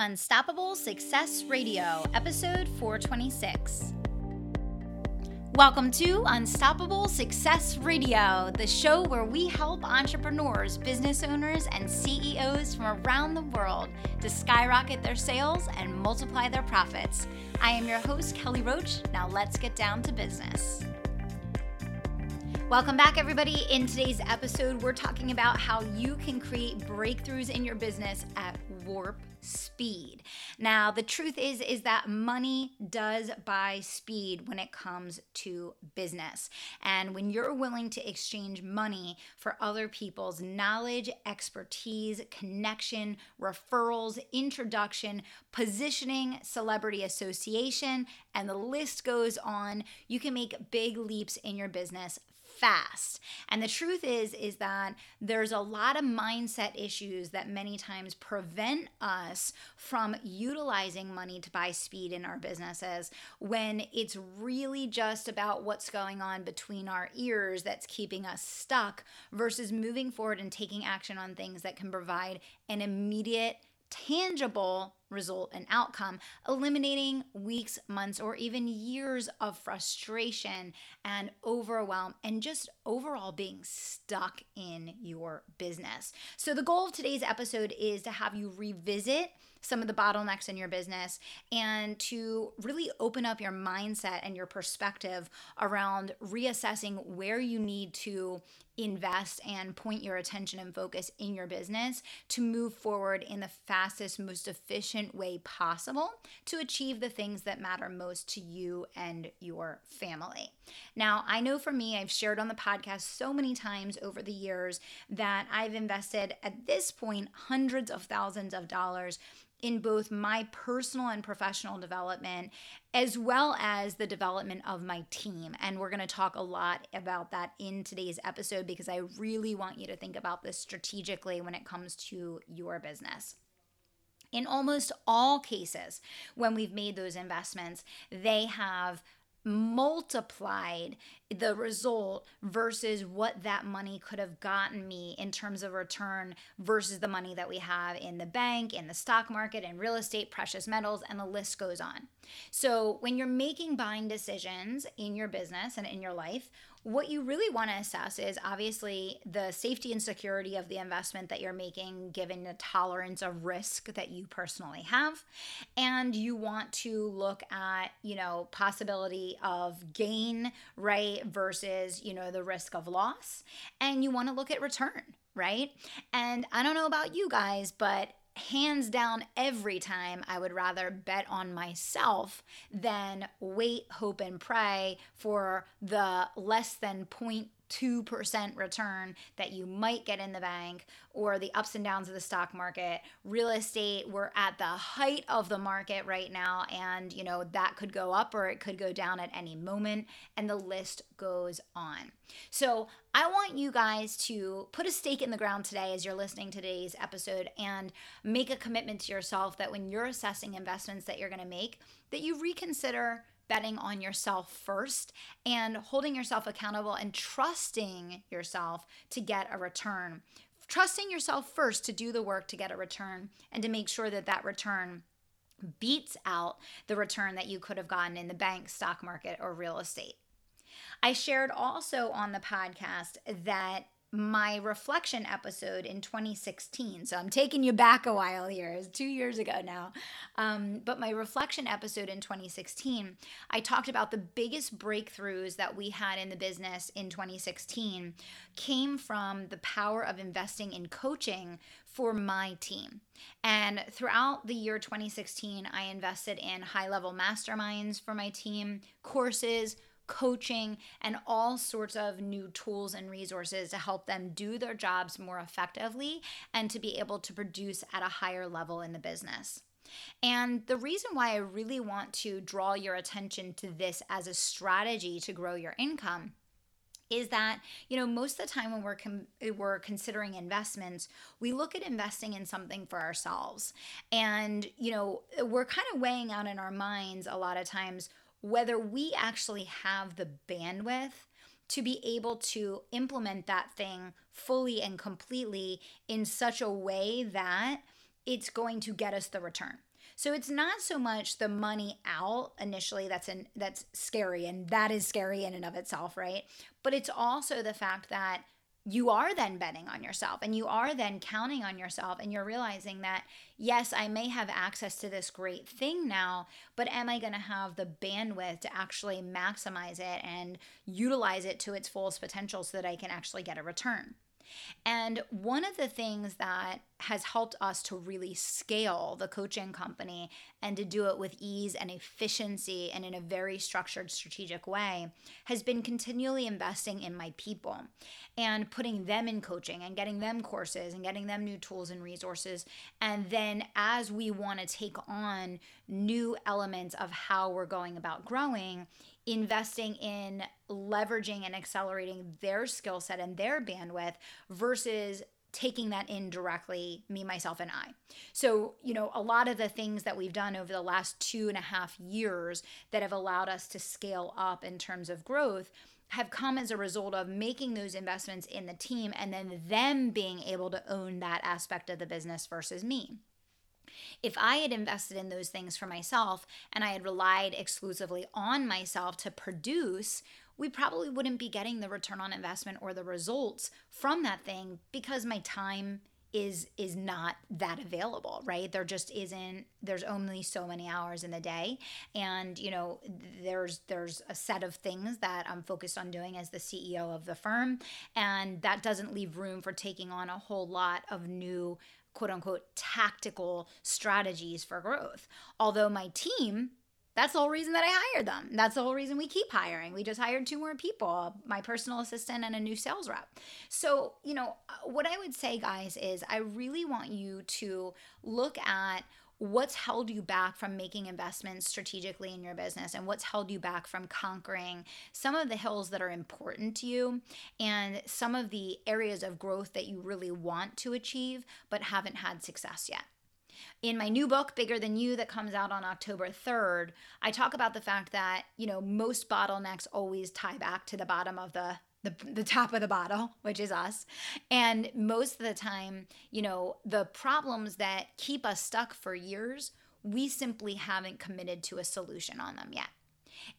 Unstoppable Success Radio, episode 426. Welcome to Unstoppable Success Radio, the show where we help entrepreneurs, business owners, and CEOs from around the world to skyrocket their sales and multiply their profits. I am your host, Kelly Roach. Now let's get down to business. Welcome back, everybody. In today's episode, we're talking about how you can create breakthroughs in your business at warp speed. Now, the truth is is that money does buy speed when it comes to business. And when you're willing to exchange money for other people's knowledge, expertise, connection, referrals, introduction, positioning, celebrity association, and the list goes on, you can make big leaps in your business fast. And the truth is is that there's a lot of mindset issues that many times prevent us from utilizing money to buy speed in our businesses when it's really just about what's going on between our ears that's keeping us stuck versus moving forward and taking action on things that can provide an immediate tangible result and outcome, eliminating weeks, months, or even years of frustration and overwhelm and just overall being stuck in your business. So, the goal of today's episode is to have you revisit some of the bottlenecks in your business and to really open up your mindset and your perspective around reassessing where you need to invest and point your attention and focus in your business to move forward in the fastest, most efficient way possible to achieve the things that matter most to you and your family. Now, I know for me, I've shared on the podcast so many times over the years that I've invested at this point hundreds of thousands of dollars in both my personal and professional development, as well as the development of my team. And we're going to talk a lot about that in today's episode because I really want you to think about this strategically when it comes to your business. In almost all cases, when we've made those investments, they have multiplied the result versus what that money could have gotten me in terms of return versus the money that we have in the bank, in the stock market, in real estate, precious metals, and the list goes on. So, when you're making buying decisions in your business and in your life, what you really want to assess is obviously the safety and security of the investment that you're making, given the tolerance of risk that you personally have. And you want to look at, you know, possibility of gain, right, versus, you know, the risk of loss. And you want to look at return, right? And I don't know about you guys, but hands down every time I would rather bet on myself than wait, hope, and pray for the less than point 2% return that you might get in the bank or the ups and downs of the stock market. Real estate we're at the height of the market right now and you know that could go up or it could go down at any moment and the list goes on. So i want you guys to put a stake in the ground today as you're listening to today's episode and make a commitment to yourself that when you're assessing investments that you're going to make that you reconsider betting on yourself first and holding yourself accountable and trusting yourself to get a return. Trusting yourself first to do the work to get a return and to make sure that that return beats out the return that you could have gotten in the bank, stock market, or real estate. I shared also on the podcast that my reflection episode in 2016. So I'm taking you back a while here. It's two years ago now. Um, but my reflection episode in 2016, I talked about the biggest breakthroughs that we had in the business in 2016 came from the power of investing in coaching for my team. And throughout the year 2016, I invested in high level masterminds for my team, courses, coaching, and all sorts of new tools and resources to help them do their jobs more effectively and to be able to produce at a higher level in the business. And the reason why I really want to draw your attention to this as a strategy to grow your income is that you know most of the time when we're com- we're considering investments we look at investing in something for ourselves and you know we're kind of weighing out in our minds a lot of times whether we actually have the bandwidth to be able to implement that thing fully and completely in such a way that it's going to get us the return. So it's not so much the money out initially that's in that's scary and that is scary in and of itself, right? But it's also the fact that you are then betting on yourself and you are then counting on yourself and you're realizing that yes i may have access to this great thing now but am i going to have the bandwidth to actually maximize it and utilize it to its fullest potential so that i can actually get a return and one of the things that has helped us to really scale the coaching company and to do it with ease and efficiency and in a very structured, strategic way has been continually investing in my people and putting them in coaching and getting them courses and getting them new tools and resources. And then as we want to take on new elements of how we're going about growing, investing in leveraging and accelerating their skill set and their bandwidth versus taking that in directly, me, myself, and I. So, you know, a lot of the things that we've done over the last two and a half years that have allowed us to scale up in terms of growth have come as a result of making those investments in the team and then them being able to own that aspect of the business versus me. If I had invested in those things for myself and I had relied exclusively on myself to produce, we probably wouldn't be getting the return on investment or the results from that thing because my time is is not that available right? There just isn't there's only so many hours in the day. And you know there's there's a set of things that I'm focused on doing as the CEO of the firm. And that doesn't leave room for taking on a whole lot of new quote unquote tactical strategies for growth. Although my team, that's the whole reason that I hired them. That's the whole reason we keep hiring. We just hired two more people my personal assistant and a new sales rep. So, you know, what I would say, guys, is I really want you to look at what's held you back from making investments strategically in your business and what's held you back from conquering some of the hills that are important to you and some of the areas of growth that you really want to achieve but haven't had success yet. In my new book, Bigger Than You, that comes out on October 3rd, I talk about the fact that, you know, most bottlenecks always tie back to the bottom of the the, the top of the bottle, which is us. And most of the time, you know, the problems that keep us stuck for years, we simply haven't committed to a solution on them yet.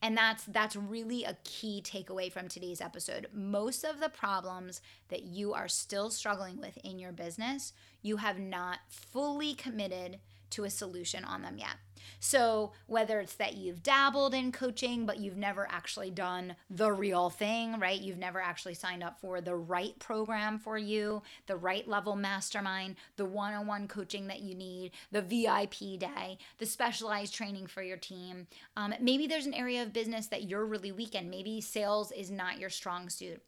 And that's that's really a key takeaway from today's episode. Most of the problems that you are still struggling with in your business, you have not fully committed to a solution on them yet. So, whether it's that you've dabbled in coaching, but you've never actually done the real thing, right? You've never actually signed up for the right program for you, the right level mastermind, the one on one coaching that you need, the VIP day, the specialized training for your team. Um, maybe there's an area of business that you're really weak in. Maybe sales is not your strong suit.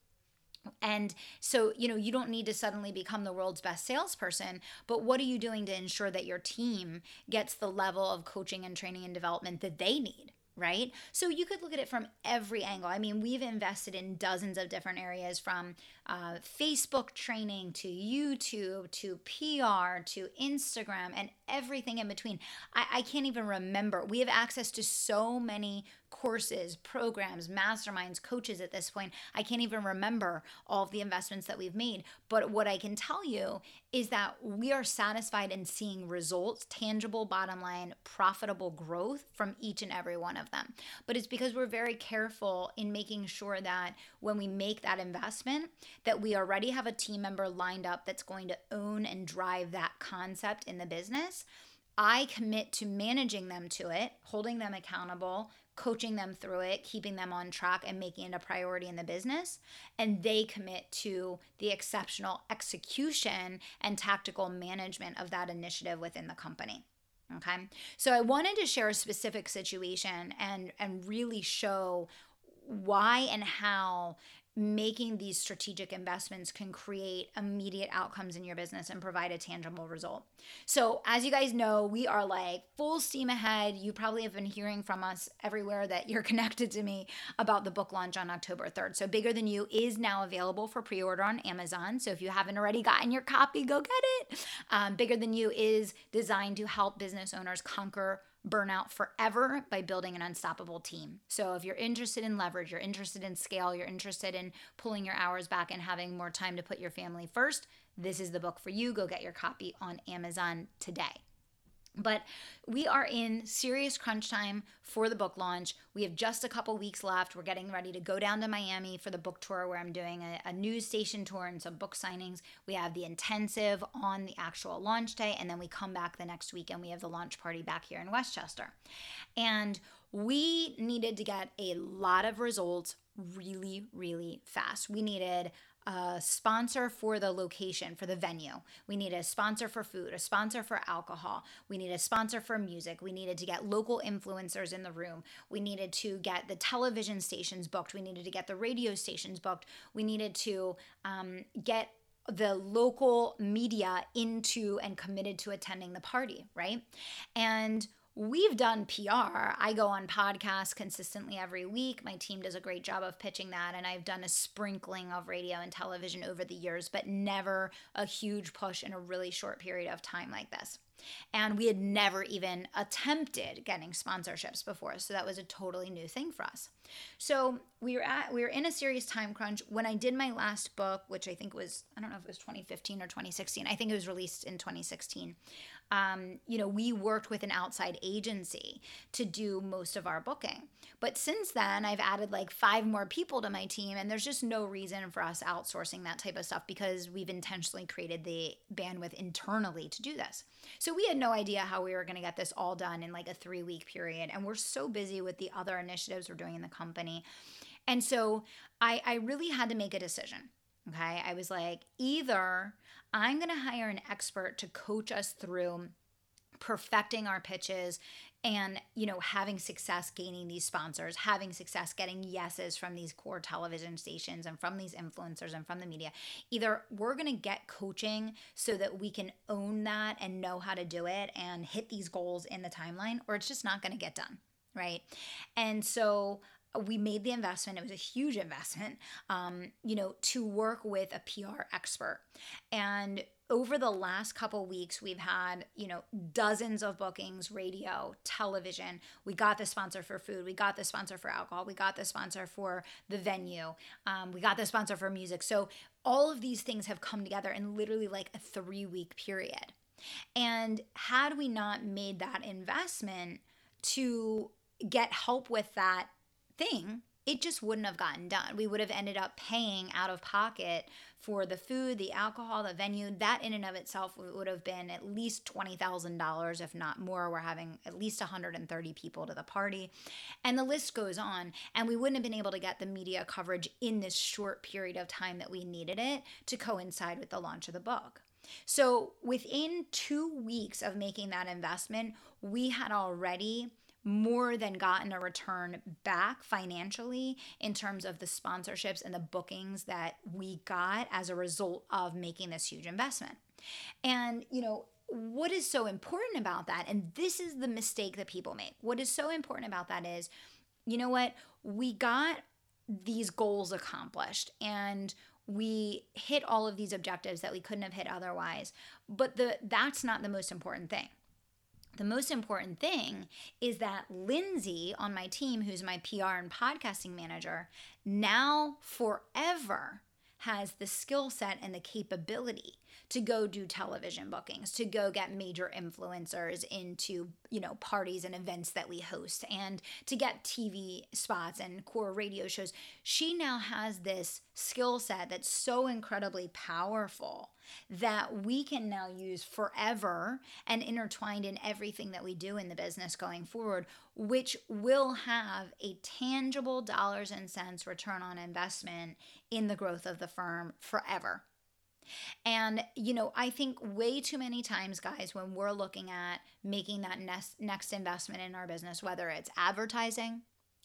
And so, you know, you don't need to suddenly become the world's best salesperson, but what are you doing to ensure that your team gets the level of coaching and training and development that they need? Right. So you could look at it from every angle. I mean, we've invested in dozens of different areas from uh, Facebook training to YouTube to PR to Instagram and everything in between. I, I can't even remember. We have access to so many courses, programs, masterminds, coaches at this point. I can't even remember all of the investments that we've made. But what I can tell you is that we are satisfied in seeing results, tangible bottom line, profitable growth from each and every one of them. But it's because we're very careful in making sure that when we make that investment, that we already have a team member lined up that's going to own and drive that concept in the business. I commit to managing them to it, holding them accountable, coaching them through it, keeping them on track, and making it a priority in the business. And they commit to the exceptional execution and tactical management of that initiative within the company. Okay. So I wanted to share a specific situation and and really show why and how making these strategic investments can create immediate outcomes in your business and provide a tangible result. So, as you guys know, we are like full steam ahead. You probably have been hearing from us everywhere that you're connected to me about the book launch on October 3rd. So, Bigger Than You is now available for pre order on Amazon. So, if you haven't already gotten your copy, go get it. Um, Bigger Than You is designed to help business owners conquer burnout forever by building an unstoppable team. So if you're interested in leverage, you're interested in scale, you're interested in pulling your hours back and having more time to put your family first, this is the book for you. Go get your copy on Amazon today. But we are in serious crunch time for the book launch. We have just a couple weeks left. We're getting ready to go down to Miami for the book tour where I'm doing a, a, news station tour and some book signings. We have the intensive on the actual launch day, and then we come back the next week and we have the launch party back here in Westchester. And we needed to get a lot of results really, really fast. We needed a sponsor for the location, for the venue. We need a sponsor for food, a sponsor for alcohol. We need a sponsor for music. We needed to get local influencers in the room. We needed to get the television stations booked. We needed to get the radio stations booked. We needed to um, get the local media into and committed to attending the party, right? And We've done PR. I go on podcasts consistently every week. My team does a great job of pitching that. And I've done a sprinkling of radio and television over the years, but never a huge push in a really short period of time like this. And we had never even attempted getting sponsorships before. So that was a totally new thing for us. So we were at we were in a serious time crunch when I did my last book, which I think was I don't know if it was 2015 or 2016. I think it was released in 2016 um, you know, we worked with an outside agency to do most of our booking. But since then, I've added like five more people to my team, and there's just no reason for us outsourcing that type of stuff because we've intentionally created the bandwidth internally to do this. So we had no idea how we were going to get this all done in like a three week period. And we're so busy with the other initiatives we're doing in the company. And so I, I really had to make a decision. Okay. I was like, either I'm going to hire an expert to coach us through perfecting our pitches and you know having success gaining these sponsors having success getting yeses from these core television stations and from these influencers and from the media. Either we're going to get coaching so that we can own that and know how to do it and hit these goals in the timeline or it's just not going to get done right? And so we made the investment. It was a huge investment um, you know to work with a pr expert. And over the last couple weeks we've had you know dozens of bookings radio television. We got the sponsor for food. We got the sponsor for alcohol. We got the sponsor for the venue. Um, we got the sponsor for music. So all of these things have come together in literally like a three week period. And had we not made that investment to get help with that thing, it just wouldn't have gotten done. We would have ended up paying out of pocket for the food, the alcohol, the venue. That in and of itself would have been at least $20,000, if not more. We're having at least 130 people to the party. And the list goes on. And we wouldn't have been able to get the media coverage in this short period of time that we needed it to coincide with the launch of the book. So within two weeks of making that investment, we had already more than gotten a return back financially in terms of the sponsorships and the bookings that we got as a result of making this huge investment. And, you know, what is so important about that, and this is the mistake that people make, what is so important about that is, you know what, we got these goals accomplished and we hit all of these objectives that we couldn't have hit otherwise. But the that's not the most important thing the most important thing is that Lindsay on my team, who's my PR and podcasting manager, now forever has the skill set and the capability to go do television bookings, to go get major influencers into, you know, parties and events that we host and to get TV spots and core radio shows. She now has this skill set that's so incredibly powerful that we can now use forever and intertwined in everything that we do in the business going forward, which will have a tangible dollars and cents return on investment in the growth of the firm forever. And, you know, I think way too many times, guys, when we're looking at making that next, next investment in our business, whether it's advertising,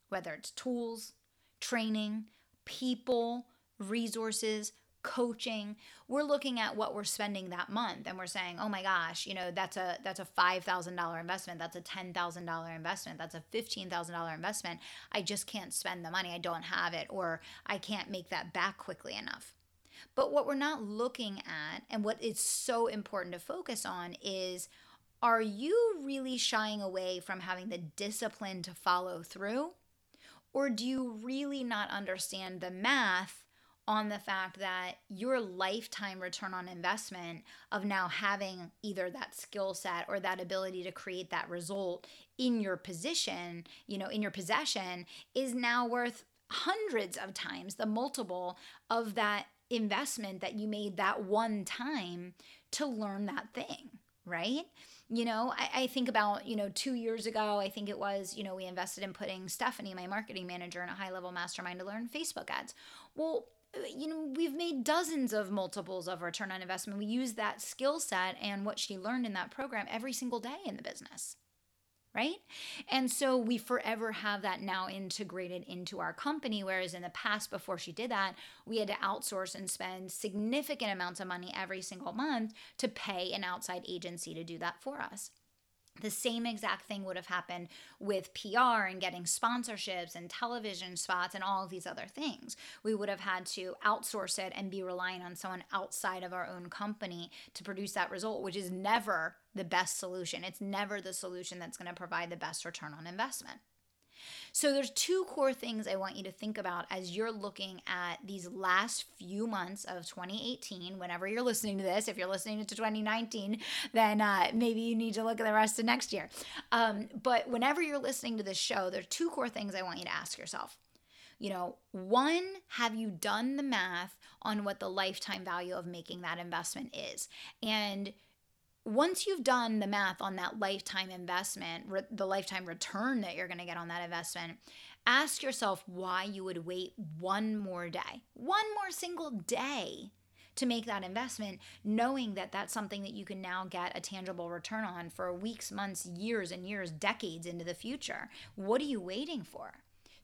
whether it's tools, training, people, resources, coaching we're looking at what we're spending that month and we're saying oh my gosh you know that's a that's a $5000 investment that's a $10000 investment that's a $15000 investment. I just can't spend the money i don't have it or i can't make that back quickly enough but what we're not looking at, and what is so important to focus on, is are you really shying away from having the discipline to follow through? Or do you really not understand the math on the fact that your lifetime return on investment of now having either that skill set or that ability to create that result in your position, you know, in your possession is now worth hundreds of times the multiple of that investment that you made that one time to learn that thing, right? You know, I, I, think about, you know, two years ago, I think it was, you know, we invested in putting Stephanie, my marketing manager, in a high level mastermind to learn Facebook ads. Well, uh, you know, we've made dozens of multiples of return on investment. We use that skill set and what she learned in that program every single day in the business. Right. And so we forever have that now integrated into our company. Whereas in the past, before she did that, we had to outsource and spend significant amounts of money every single month to pay an outside agency to do that for us the same exact thing would have happened with PR and getting sponsorships and television spots and all of these other things. We would have had to outsource it and be relying on someone outside of our own company to produce that result, which is never the best solution. It's never the solution that's going to provide the best return on investment. So there's two core things I want you to think about as you're looking at these last few months of 2018. Whenever you're listening to this, if you're listening to 2019, then uh, maybe you need to look at the rest of next year. Um, but whenever you're listening to this show, there's two core things I want you to ask yourself you know, one, have you done the math on what the lifetime value of making that investment is? And once you've done the math on that lifetime investment, re- the lifetime return that you're going to get on that investment, ask yourself why you would wait one more day, one more single day to make that investment, knowing that that's something that you can now get a tangible return on for weeks, months, years, and years, decades into the future. What are you waiting for?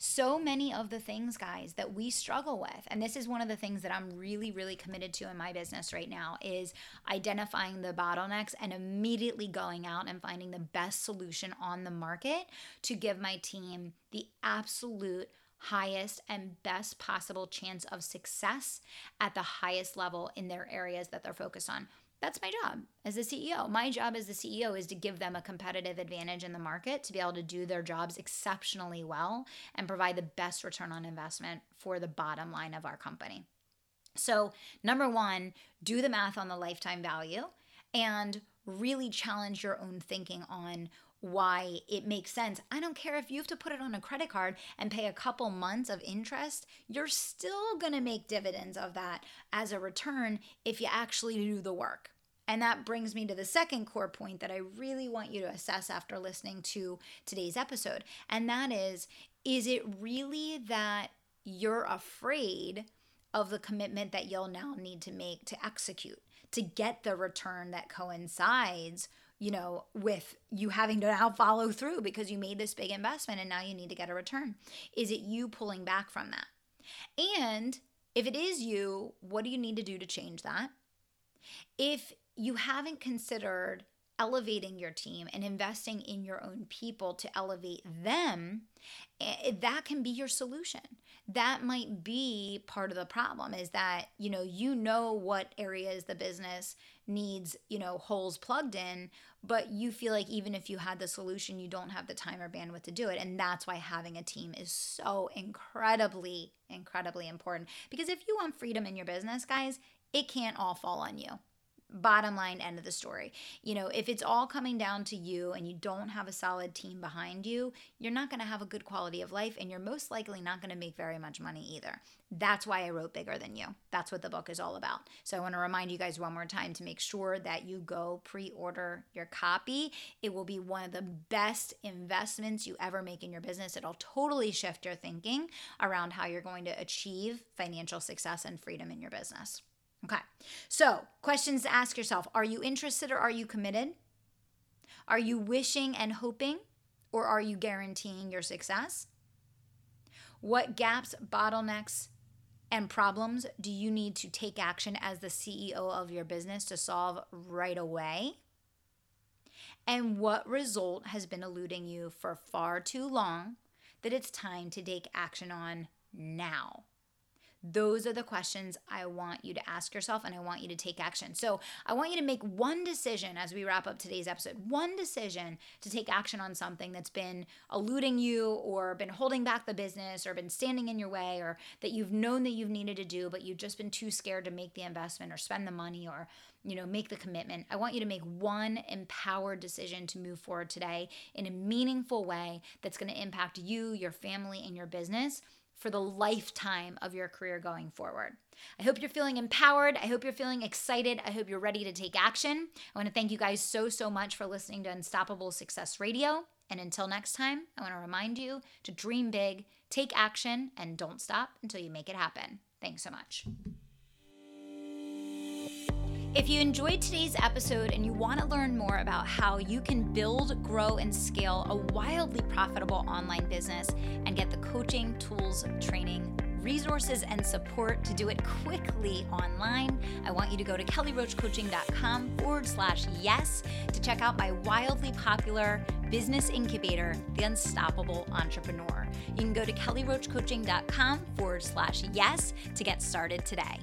So many of the things, guys, that we struggle with, and this is one of the things that I'm really, really committed to in my business right now, is identifying the bottlenecks and immediately going out and finding the best solution on the market to give my team the absolute highest and best possible chance of success at the highest level in their areas that they're focused on. That's my job as a CEO. My job as the CEO is to give them a competitive advantage in the market to be able to do their jobs exceptionally well and provide the best return on investment for the bottom line of our company. So, number one, do the math on the lifetime value and really challenge your own thinking on why it makes sense. I don't care if you have to put it on a credit card and pay a couple months of interest, you're still going to make dividends of that as a return if you actually do the work. And that brings me to the second core point that I really want you to assess after listening to today's episode. And that is is it really that you're afraid of the commitment that you'll now need to make to execute, to get the return that coincides you know, with you having to now follow through because you made this big investment and now you need to get a return? Is it you pulling back from that? And if it is you, what do you need to do to change that? If you haven't considered elevating your team and investing in your own people to elevate them, eh, that can be your solution. That might be part of the problem is that, you know, you know what areas the business needs, you know, holes plugged in, but you feel like even if you had the solution, you don't have the time or bandwidth to do it. And that's why having a team is so incredibly, incredibly important. Because if you want freedom in your business, guys, it can't all fall on you bottom line end of the story. You know if it's all coming down to you and you don't have a solid team behind you you're not going to have a good quality of life and you're most likely not going to make very much money either. That's why i wrote bigger than you. That's what the book is all about. So i want to remind you guys one more time to make sure that you go pre-order your copy. It will be one of the best investments you ever make in your business. It'll totally shift your thinking around how you're going to achieve financial success and freedom in your business Okay. So, questions to ask yourself Are you interested or are you committed? Are you wishing and hoping or are you guaranteeing your success? What gaps, bottlenecks, and problems do you need to take action as the CEO of your business to solve right away? And what result has been eluding you for far too long that it's time to take action on now? Those are the questions I want you to ask yourself and I want you to take action. So, I want you to make one decision as we wrap up today's episode, one decision to take action on something that's been eluding you or been holding back the business or been standing in your way or that you've known that you've needed to do, but you've just been too scared to make the investment or spend the money or you know, make the commitment. I want you to make one empowered decision to move forward today in a meaningful way that's going to impact you, your family, and your business for the lifetime of your career going forward. I hope you're feeling empowered. I hope you're feeling excited. I hope you're ready to take action. I want to thank you guys so, so much for listening to Unstoppable Success Radio. And until next time, I want to remind you to dream big, take action, and don't stop until you make it happen. Thanks so much. If you enjoyed today's episode and you want to learn more about how you can build, grow, and scale a wildly profitable online business and get the coaching, tools, training, resources, and support to do it quickly online, I want you to go to kellyroachcoaching.com forward slash yes to check out my wildly popular business incubator, The Unstoppable Entrepreneur. You can go to kellyroachcoaching.com forward slash yes to get started today.